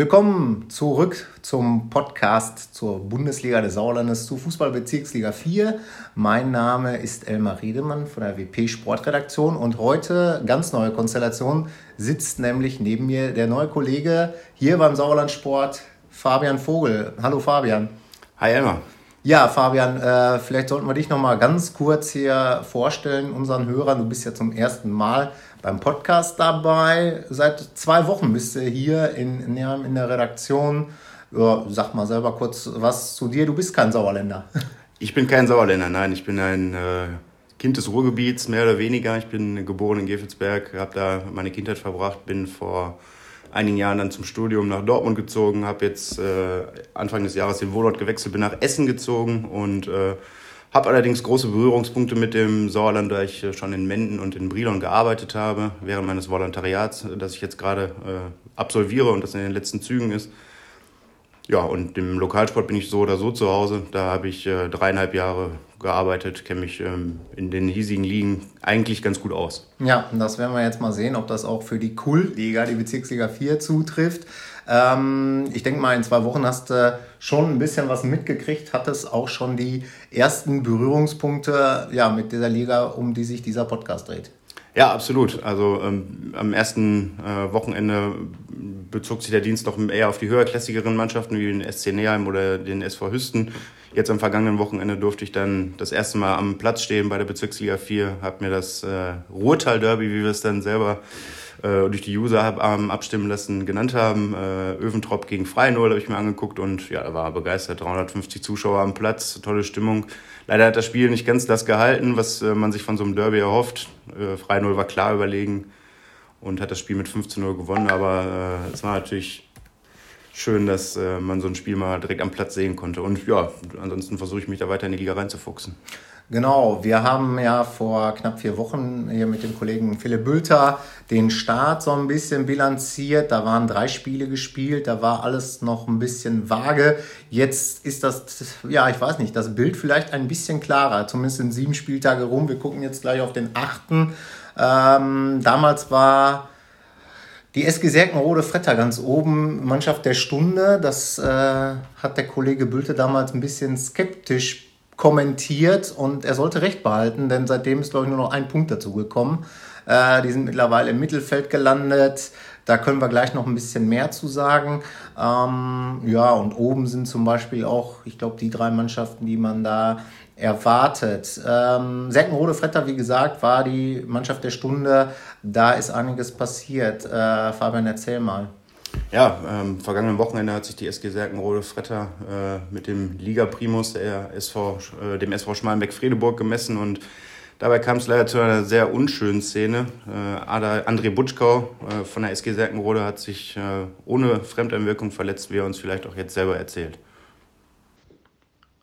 Willkommen zurück zum Podcast zur Bundesliga des Sauerlandes, zu Fußballbezirksliga 4. Mein Name ist Elmar Riedemann von der WP Sportredaktion und heute, ganz neue Konstellation, sitzt nämlich neben mir der neue Kollege hier beim Sauerlandsport, Fabian Vogel. Hallo Fabian. Hi Elmar. Ja, Fabian, äh, vielleicht sollten wir dich noch mal ganz kurz hier vorstellen, unseren Hörern. Du bist ja zum ersten Mal beim Podcast dabei. Seit zwei Wochen bist du hier in, in der Redaktion. Ja, sag mal selber kurz was zu dir. Du bist kein Sauerländer. Ich bin kein Sauerländer, nein. Ich bin ein äh, Kind des Ruhrgebiets, mehr oder weniger. Ich bin geboren in Gefelsberg, habe da meine Kindheit verbracht, bin vor einigen Jahren dann zum Studium nach Dortmund gezogen, habe jetzt äh, Anfang des Jahres den Wohnort gewechselt, bin nach Essen gezogen und äh, habe allerdings große Berührungspunkte mit dem Sauerland, da ich äh, schon in Menden und in Brilon gearbeitet habe, während meines Volontariats, das ich jetzt gerade äh, absolviere und das in den letzten Zügen ist. Ja, und im Lokalsport bin ich so oder so zu Hause. Da habe ich äh, dreieinhalb Jahre gearbeitet, kenne mich ähm, in den hiesigen Ligen eigentlich ganz gut aus. Ja, und das werden wir jetzt mal sehen, ob das auch für die Kultliga, die Bezirksliga 4 zutrifft. Ähm, ich denke mal, in zwei Wochen hast du schon ein bisschen was mitgekriegt, hattest auch schon die ersten Berührungspunkte ja, mit dieser Liga, um die sich dieser Podcast dreht. Ja, absolut. Also ähm, am ersten äh, Wochenende bezog sich der Dienst noch eher auf die höherklassigeren Mannschaften wie den SC Neheim oder den SV Hüsten. Jetzt am vergangenen Wochenende durfte ich dann das erste Mal am Platz stehen bei der Bezirksliga 4, habe mir das äh, Ruhrtal-Derby, wie wir es dann selber äh, durch die User hab, ähm, abstimmen lassen, genannt haben. Äh, Öventrop gegen Freinull habe ich mir angeguckt und ja, da war begeistert. 350 Zuschauer am Platz, tolle Stimmung. Leider hat das Spiel nicht ganz das gehalten, was äh, man sich von so einem Derby erhofft. Äh, Freinull war klar überlegen und hat das Spiel mit 15-0 gewonnen, aber äh, es war natürlich schön, dass äh, man so ein Spiel mal direkt am Platz sehen konnte. Und ja, ansonsten versuche ich mich da weiter in die Liga reinzufuchsen. Genau, wir haben ja vor knapp vier Wochen hier mit dem Kollegen Philipp Bülter den Start so ein bisschen bilanziert. Da waren drei Spiele gespielt, da war alles noch ein bisschen vage. Jetzt ist das, ja, ich weiß nicht, das Bild vielleicht ein bisschen klarer. Zumindest sind sieben Spieltage rum. Wir gucken jetzt gleich auf den achten. Ähm, damals war die SG Serkenrode Fretter ganz oben, Mannschaft der Stunde. Das äh, hat der Kollege Bülte damals ein bisschen skeptisch kommentiert und er sollte recht behalten, denn seitdem ist, glaube ich, nur noch ein Punkt dazu gekommen. Äh, die sind mittlerweile im Mittelfeld gelandet. Da können wir gleich noch ein bisschen mehr zu sagen. Ähm, ja, und oben sind zum Beispiel auch, ich glaube, die drei Mannschaften, die man da erwartet. Ähm, Serkenrode Fretter, wie gesagt, war die Mannschaft der Stunde. Da ist einiges passiert. Äh, Fabian, erzähl mal. Ja, ähm, vergangenen Wochenende hat sich die SG Serkenrode Fretter äh, mit dem Liga-Primus, der SV, äh, dem SV Schmalenbeck-Fredeburg gemessen und dabei kam es leider zu einer sehr unschönen Szene. Äh, André Butschkau äh, von der SG Serkenrode hat sich äh, ohne Fremdeinwirkung verletzt, wie er uns vielleicht auch jetzt selber erzählt.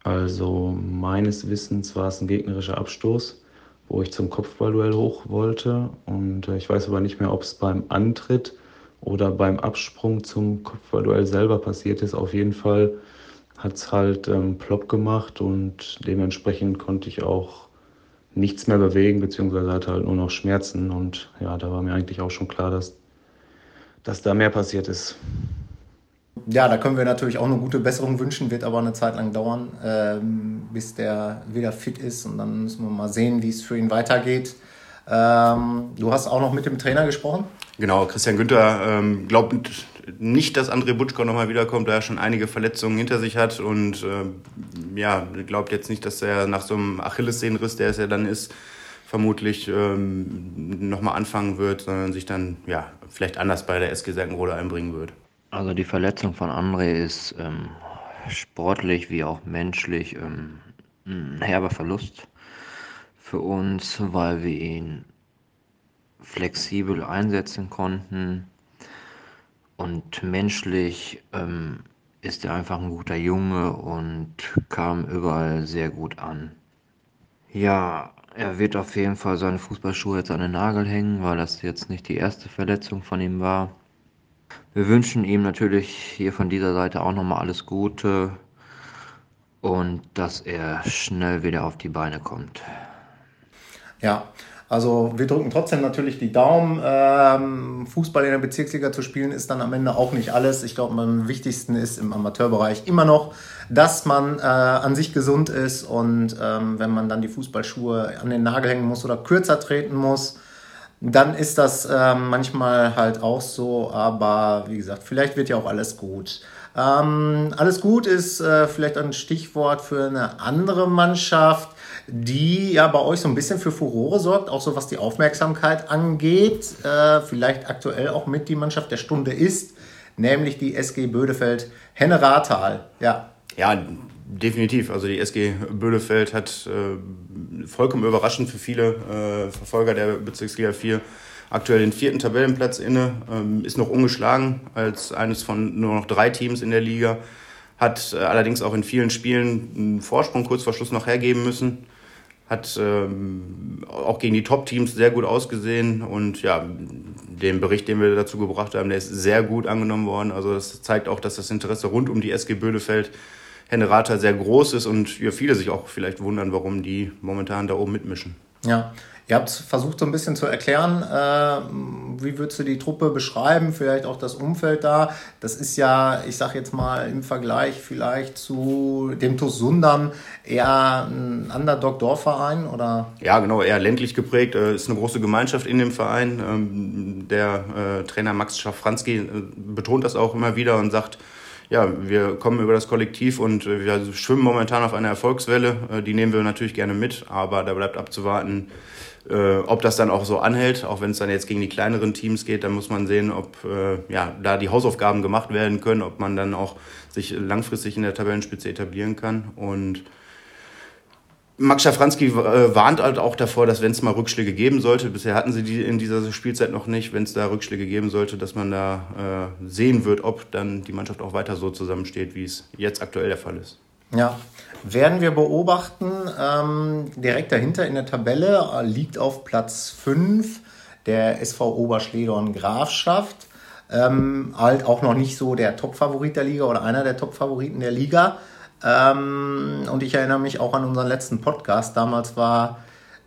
Also meines Wissens war es ein gegnerischer Abstoß, wo ich zum Kopfballduell hoch wollte. Und äh, ich weiß aber nicht mehr, ob es beim Antritt oder beim Absprung zum Kopfballduell selber passiert ist. Auf jeden Fall hat es halt ähm, plopp gemacht und dementsprechend konnte ich auch nichts mehr bewegen, beziehungsweise hatte halt nur noch Schmerzen. Und ja, da war mir eigentlich auch schon klar, dass, dass da mehr passiert ist ja, da können wir natürlich auch eine gute Besserung wünschen, wird aber eine Zeit lang dauern, ähm, bis der wieder fit ist und dann müssen wir mal sehen, wie es für ihn weitergeht. Ähm, du hast auch noch mit dem Trainer gesprochen? Genau, Christian Günther ähm, glaubt nicht, dass André Butschko nochmal wiederkommt, da er schon einige Verletzungen hinter sich hat und äh, ja, glaubt jetzt nicht, dass er nach so einem Achillessehnenriss, der es ja dann ist, vermutlich ähm, nochmal anfangen wird, sondern sich dann ja vielleicht anders bei der SG Serkenrode einbringen wird. Also die Verletzung von André ist ähm, sportlich wie auch menschlich ähm, ein herber Verlust für uns, weil wir ihn flexibel einsetzen konnten und menschlich ähm, ist er einfach ein guter Junge und kam überall sehr gut an. Ja, er wird auf jeden Fall seine Fußballschuhe jetzt an den Nagel hängen, weil das jetzt nicht die erste Verletzung von ihm war. Wir wünschen ihm natürlich hier von dieser Seite auch nochmal alles Gute und dass er schnell wieder auf die Beine kommt. Ja, Also wir drücken trotzdem natürlich die Daumen. Ähm, Fußball in der Bezirksliga zu spielen ist dann am Ende auch nicht alles. Ich glaube, am wichtigsten ist im Amateurbereich immer noch, dass man äh, an sich gesund ist und ähm, wenn man dann die Fußballschuhe an den Nagel hängen muss oder kürzer treten muss, dann ist das ähm, manchmal halt auch so. Aber wie gesagt, vielleicht wird ja auch alles gut. Ähm, alles gut ist äh, vielleicht ein Stichwort für eine andere Mannschaft die ja bei euch so ein bisschen für Furore sorgt, auch so was die Aufmerksamkeit angeht. Äh, vielleicht aktuell auch mit die Mannschaft der Stunde ist, nämlich die SG Bödefeld Henne Rathal. Ja. Ja, definitiv. Also die SG Bödefeld hat äh, vollkommen überraschend für viele äh, Verfolger der Bezirksliga 4 aktuell den vierten Tabellenplatz inne, ähm, ist noch ungeschlagen als eines von nur noch drei Teams in der Liga, hat äh, allerdings auch in vielen Spielen einen Vorsprung kurz vor Schluss noch hergeben müssen hat ähm, auch gegen die Top-Teams sehr gut ausgesehen und ja, den Bericht, den wir dazu gebracht haben, der ist sehr gut angenommen worden. Also das zeigt auch, dass das Interesse rund um die SG Bödefeld Hennerata sehr groß ist und ja, viele sich auch vielleicht wundern, warum die momentan da oben mitmischen. Ja, Ihr habt versucht so ein bisschen zu erklären, äh, wie würdest du die Truppe beschreiben, vielleicht auch das Umfeld da. Das ist ja, ich sag jetzt mal im Vergleich vielleicht zu dem TuS Sundern eher ein Underdog-Dorfverein oder? Ja, genau, eher ländlich geprägt. Äh, ist eine große Gemeinschaft in dem Verein. Ähm, der äh, Trainer Max Schafranski äh, betont das auch immer wieder und sagt, ja, wir kommen über das Kollektiv und wir schwimmen momentan auf einer Erfolgswelle. Die nehmen wir natürlich gerne mit, aber da bleibt abzuwarten, äh, ob das dann auch so anhält, auch wenn es dann jetzt gegen die kleineren Teams geht, dann muss man sehen, ob äh, ja, da die Hausaufgaben gemacht werden können, ob man dann auch sich langfristig in der Tabellenspitze etablieren kann. Und Max Schafranski äh, warnt halt auch davor, dass wenn es mal Rückschläge geben sollte, bisher hatten sie die in dieser Spielzeit noch nicht, wenn es da Rückschläge geben sollte, dass man da äh, sehen wird, ob dann die Mannschaft auch weiter so zusammensteht, wie es jetzt aktuell der Fall ist. Ja, werden wir beobachten. Ähm, direkt dahinter in der Tabelle äh, liegt auf Platz 5 der SV Oberschledorn Grafschaft. Ähm, halt auch noch nicht so der Top-Favorit der Liga oder einer der Top-Favoriten der Liga. Ähm, und ich erinnere mich auch an unseren letzten Podcast. Damals war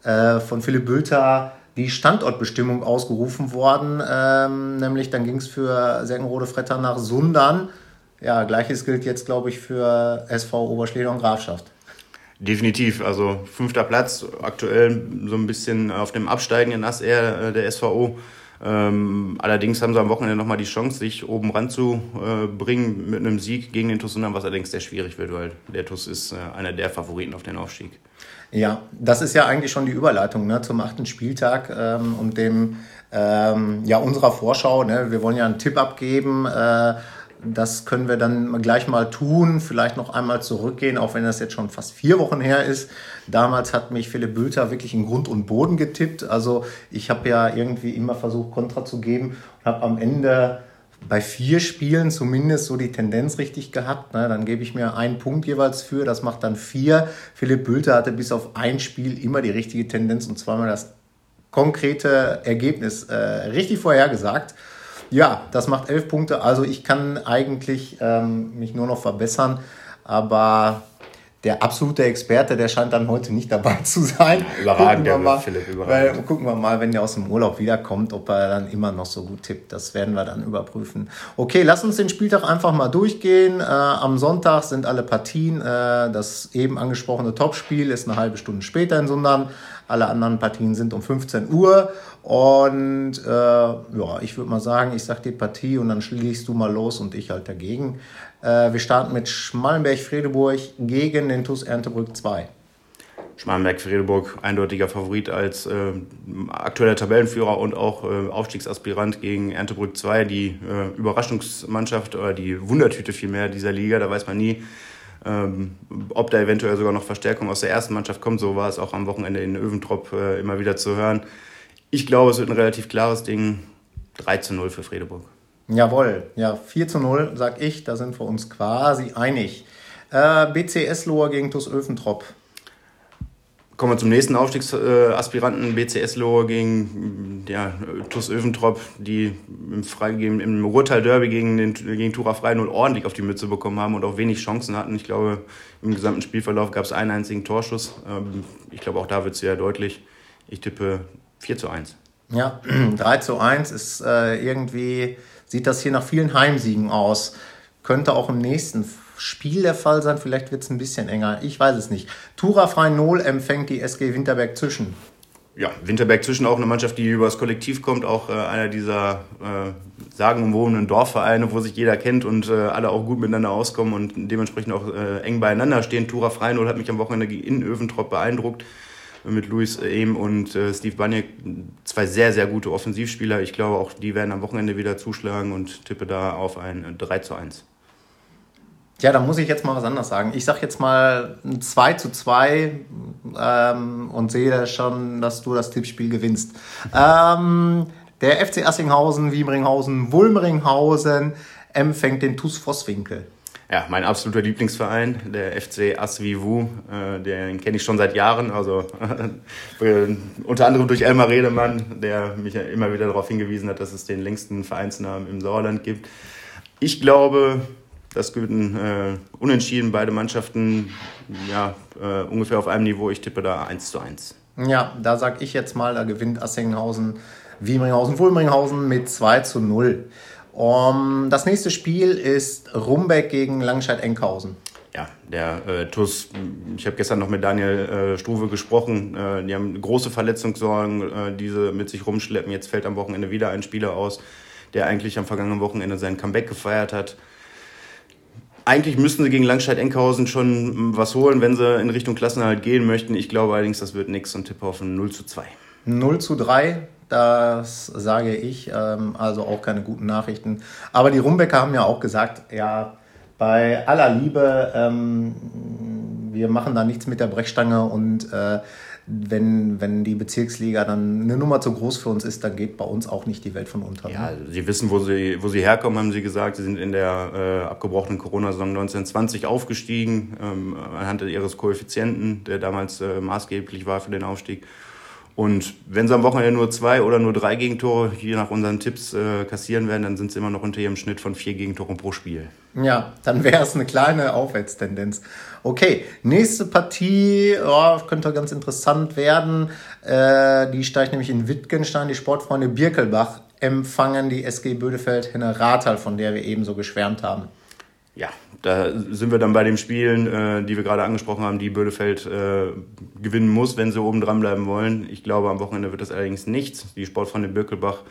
äh, von Philipp Bülter die Standortbestimmung ausgerufen worden. Ähm, nämlich dann ging es für Serkenrode Fretter nach Sundern ja, gleiches gilt jetzt, glaube ich, für SV Oberschleder und Grafschaft. Definitiv, also fünfter Platz, aktuell so ein bisschen auf dem absteigenden Ass eher äh, der SVO. Ähm, allerdings haben sie am Wochenende nochmal die Chance, sich oben ranzubringen mit einem Sieg gegen den TuS Sundern, was allerdings sehr schwierig wird, weil der TuS ist äh, einer der Favoriten auf den Aufstieg. Ja, das ist ja eigentlich schon die Überleitung ne, zum achten Spieltag ähm, und dem ähm, ja unserer Vorschau. Ne? Wir wollen ja einen Tipp abgeben. Äh, das können wir dann gleich mal tun, vielleicht noch einmal zurückgehen, auch wenn das jetzt schon fast vier Wochen her ist. Damals hat mich Philipp Bülter wirklich in Grund und Boden getippt. Also ich habe ja irgendwie immer versucht, Kontra zu geben und habe am Ende bei vier Spielen zumindest so die Tendenz richtig gehabt. Ne? Dann gebe ich mir einen Punkt jeweils für, das macht dann vier. Philipp Bülter hatte bis auf ein Spiel immer die richtige Tendenz und zweimal das konkrete Ergebnis äh, richtig vorhergesagt. Ja, das macht elf Punkte. Also ich kann eigentlich ähm, mich nur noch verbessern. Aber der absolute Experte, der scheint dann heute nicht dabei zu sein. überragend, gucken wir mal, Philipp, überragend. Weil, gucken wir mal, wenn der aus dem Urlaub wiederkommt, ob er dann immer noch so gut tippt. Das werden wir dann überprüfen. Okay, lass uns den Spieltag einfach mal durchgehen. Äh, am Sonntag sind alle Partien. Äh, das eben angesprochene Topspiel ist eine halbe Stunde später in Sundern. Alle anderen Partien sind um 15 Uhr. Und äh, ja, ich würde mal sagen, ich sag die Partie und dann schließt du mal los und ich halt dagegen. Äh, wir starten mit Schmallenberg-Fredeburg gegen den TuS Erntebrück 2. Schmallenberg-Fredeburg eindeutiger Favorit als äh, aktueller Tabellenführer und auch äh, Aufstiegsaspirant gegen Erntebrück 2, die äh, Überraschungsmannschaft oder die Wundertüte vielmehr dieser Liga. Da weiß man nie, ähm, ob da eventuell sogar noch Verstärkung aus der ersten Mannschaft kommt. So war es auch am Wochenende in Öventrop äh, immer wieder zu hören. Ich glaube, es wird ein relativ klares Ding. 3 zu 0 für Fredeburg. Jawohl, ja, 4 zu 0, sag ich, da sind wir uns quasi einig. Äh, BCS Lohr gegen TuS Öventrop. Kommen wir zum nächsten Aufstiegsaspiranten, BCS Lohr gegen ja, TuS Öventrop, die im, Freigegeben, im Ruhrtal-Derby gegen, den, gegen Tura Frei 0 ordentlich auf die Mütze bekommen haben und auch wenig Chancen hatten. Ich glaube, im gesamten Spielverlauf gab es einen einzigen Torschuss. Ähm, ich glaube, auch da wird es sehr deutlich. Ich tippe 4 zu 1. Ja, 3 zu 1 ist äh, irgendwie, sieht das hier nach vielen Heimsiegen aus. Könnte auch im nächsten Spiel der Fall sein, vielleicht wird es ein bisschen enger. Ich weiß es nicht. Tura Frei Null empfängt die SG Winterberg zwischen. Ja, Winterberg zwischen auch eine Mannschaft, die übers Kollektiv kommt, auch äh, einer dieser äh, sagenumwobenen Dorfvereine, wo sich jeder kennt und äh, alle auch gut miteinander auskommen und dementsprechend auch äh, eng beieinander stehen. Tura Freinol hat mich am Wochenende in Öventrop beeindruckt mit Luis Ehm und äh, Steve Baniak. Zwei sehr, sehr gute Offensivspieler. Ich glaube, auch die werden am Wochenende wieder zuschlagen und tippe da auf ein 3 zu 1. Ja, da muss ich jetzt mal was anderes sagen. Ich sage jetzt mal ein 2 zu 2 ähm, und sehe schon, dass du das Tippspiel gewinnst. Ähm, der FC Assinghausen, Wiemringhausen, Wulmringhausen empfängt den TuS Vosswinkel. Ja, mein absoluter Lieblingsverein, der FC Asvivu, äh, den kenne ich schon seit Jahren, also äh, unter anderem durch Elmar Redemann, der mich ja immer wieder darauf hingewiesen hat, dass es den längsten Vereinsnamen im Sauerland gibt. Ich glaube, das gehörten äh, unentschieden, beide Mannschaften ja, äh, ungefähr auf einem Niveau. Ich tippe da 1 zu 1. Ja, da sag ich jetzt mal, da gewinnt Assinghausen, Wiemringhausen, Fulmringhausen mit 2 zu 0. Um, das nächste Spiel ist Rumbeck gegen Langscheid-Enkhausen. Ja, der äh, TUS, ich habe gestern noch mit Daniel äh, Struve gesprochen, äh, die haben große Verletzungssorgen, äh, diese mit sich rumschleppen. Jetzt fällt am Wochenende wieder ein Spieler aus, der eigentlich am vergangenen Wochenende sein Comeback gefeiert hat. Eigentlich müssten sie gegen Langscheid-Enkhausen schon was holen, wenn sie in Richtung Klassenhalt gehen möchten. Ich glaube allerdings, das wird nichts und tippe auf ein 0 zu 2. 0 zu 3, das sage ich, ähm, also auch keine guten Nachrichten. Aber die Rumbecker haben ja auch gesagt, ja, bei aller Liebe, ähm, wir machen da nichts mit der Brechstange und äh, wenn, wenn die Bezirksliga dann eine Nummer zu groß für uns ist, dann geht bei uns auch nicht die Welt von unter. Ne? Ja, sie wissen, wo sie, wo sie herkommen, haben sie gesagt. Sie sind in der äh, abgebrochenen Corona-Saison 1920 aufgestiegen, ähm, anhand ihres Koeffizienten, der damals äh, maßgeblich war für den Aufstieg. Und wenn sie am Wochenende nur zwei oder nur drei Gegentore, je nach unseren Tipps, äh, kassieren werden, dann sind sie immer noch unter ihrem Schnitt von vier Gegentoren pro Spiel. Ja, dann wäre es eine kleine Aufwärtstendenz. Okay, nächste Partie oh, könnte ganz interessant werden. Äh, die steigt nämlich in Wittgenstein. Die Sportfreunde Birkelbach empfangen die SG Bödefeld Henne Rathal, von der wir eben so geschwärmt haben. Ja, da sind wir dann bei den Spielen, äh, die wir gerade angesprochen haben, die Bödefeld äh, gewinnen muss, wenn sie oben dran bleiben wollen. Ich glaube, am Wochenende wird das allerdings nichts. Die Sportfreunde Birkelbach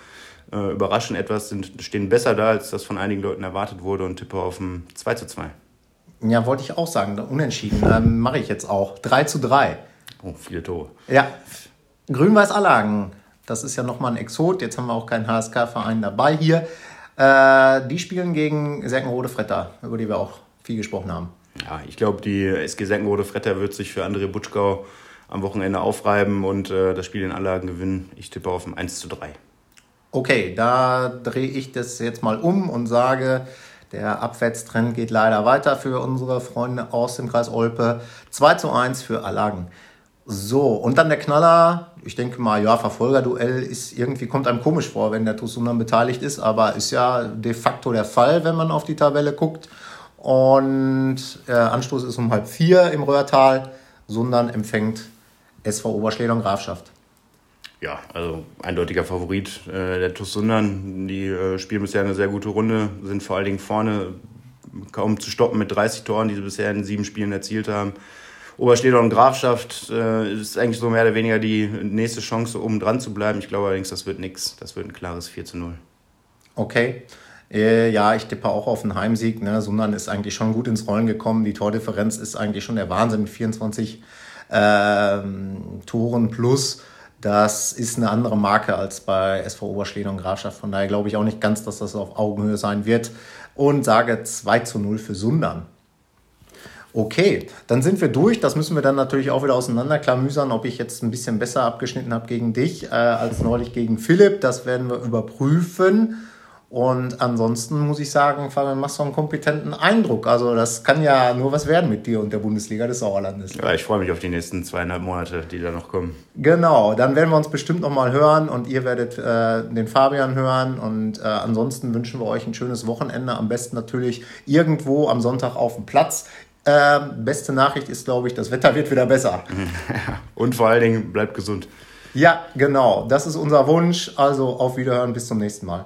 äh, überraschen etwas, sind, stehen besser da, als das von einigen Leuten erwartet wurde und tippe auf ein 2 zu 2. Ja, wollte ich auch sagen, unentschieden. Ähm, Mache ich jetzt auch. 3 zu 3. Oh, viele Tore. Ja. Grün-Weiß Allagen, das ist ja nochmal ein Exot. Jetzt haben wir auch keinen HSK-Verein dabei hier. Äh, die spielen gegen Serkenrode Fretter, über die wir auch viel gesprochen haben. Ja, ich glaube, die SG Serkenrode Fretter wird sich für André Butschkau am Wochenende aufreiben und äh, das Spiel in Anlagen gewinnen. Ich tippe auf ein 1 zu 3. Okay, da drehe ich das jetzt mal um und sage, der Abwärtstrend geht leider weiter für unsere Freunde aus dem Kreis Olpe. 2 zu 1 für Allagen. So, und dann der Knaller. Ich denke mal, ja, Verfolgerduell ist irgendwie, kommt einem komisch vor, wenn der Tusunan beteiligt ist, aber ist ja de facto der Fall, wenn man auf die Tabelle guckt. Und äh, Anstoß ist um halb vier im Röhrtal. Sundern empfängt SV Oberschleder Grafschaft. Ja, also eindeutiger Favorit äh, der TuS Sundern. Die äh, spielen bisher eine sehr gute Runde, sind vor allen Dingen vorne kaum zu stoppen mit 30 Toren, die sie bisher in sieben Spielen erzielt haben. Oberstedter und Grafschaft äh, ist eigentlich so mehr oder weniger die nächste Chance, um dran zu bleiben. Ich glaube allerdings, das wird nichts. Das wird ein klares 4 zu 0. Okay. Äh, ja, ich tippe auch auf einen Heimsieg. Ne? Sundern ist eigentlich schon gut ins Rollen gekommen. Die Tordifferenz ist eigentlich schon der Wahnsinn mit 24 ähm, Toren plus. Das ist eine andere Marke als bei SV Oberschleder und Grafschaft. Von daher glaube ich auch nicht ganz, dass das auf Augenhöhe sein wird. Und sage 2 zu 0 für Sundern. Okay, dann sind wir durch. Das müssen wir dann natürlich auch wieder auseinanderklamüsern, ob ich jetzt ein bisschen besser abgeschnitten habe gegen dich äh, als neulich gegen Philipp. Das werden wir überprüfen. Und ansonsten muss ich sagen, Fabian, machst du einen kompetenten Eindruck. Also das kann ja nur was werden mit dir und der Bundesliga des Sauerlandes. Ja, ich freue mich auf die nächsten zweieinhalb Monate, die da noch kommen. Genau, dann werden wir uns bestimmt nochmal hören und ihr werdet äh, den Fabian hören. Und äh, ansonsten wünschen wir euch ein schönes Wochenende. Am besten natürlich irgendwo am Sonntag auf dem Platz. Ähm, beste Nachricht ist, glaube ich, das Wetter wird wieder besser. Und vor allen Dingen bleibt gesund. Ja, genau. Das ist unser Wunsch. Also auf Wiederhören. Bis zum nächsten Mal.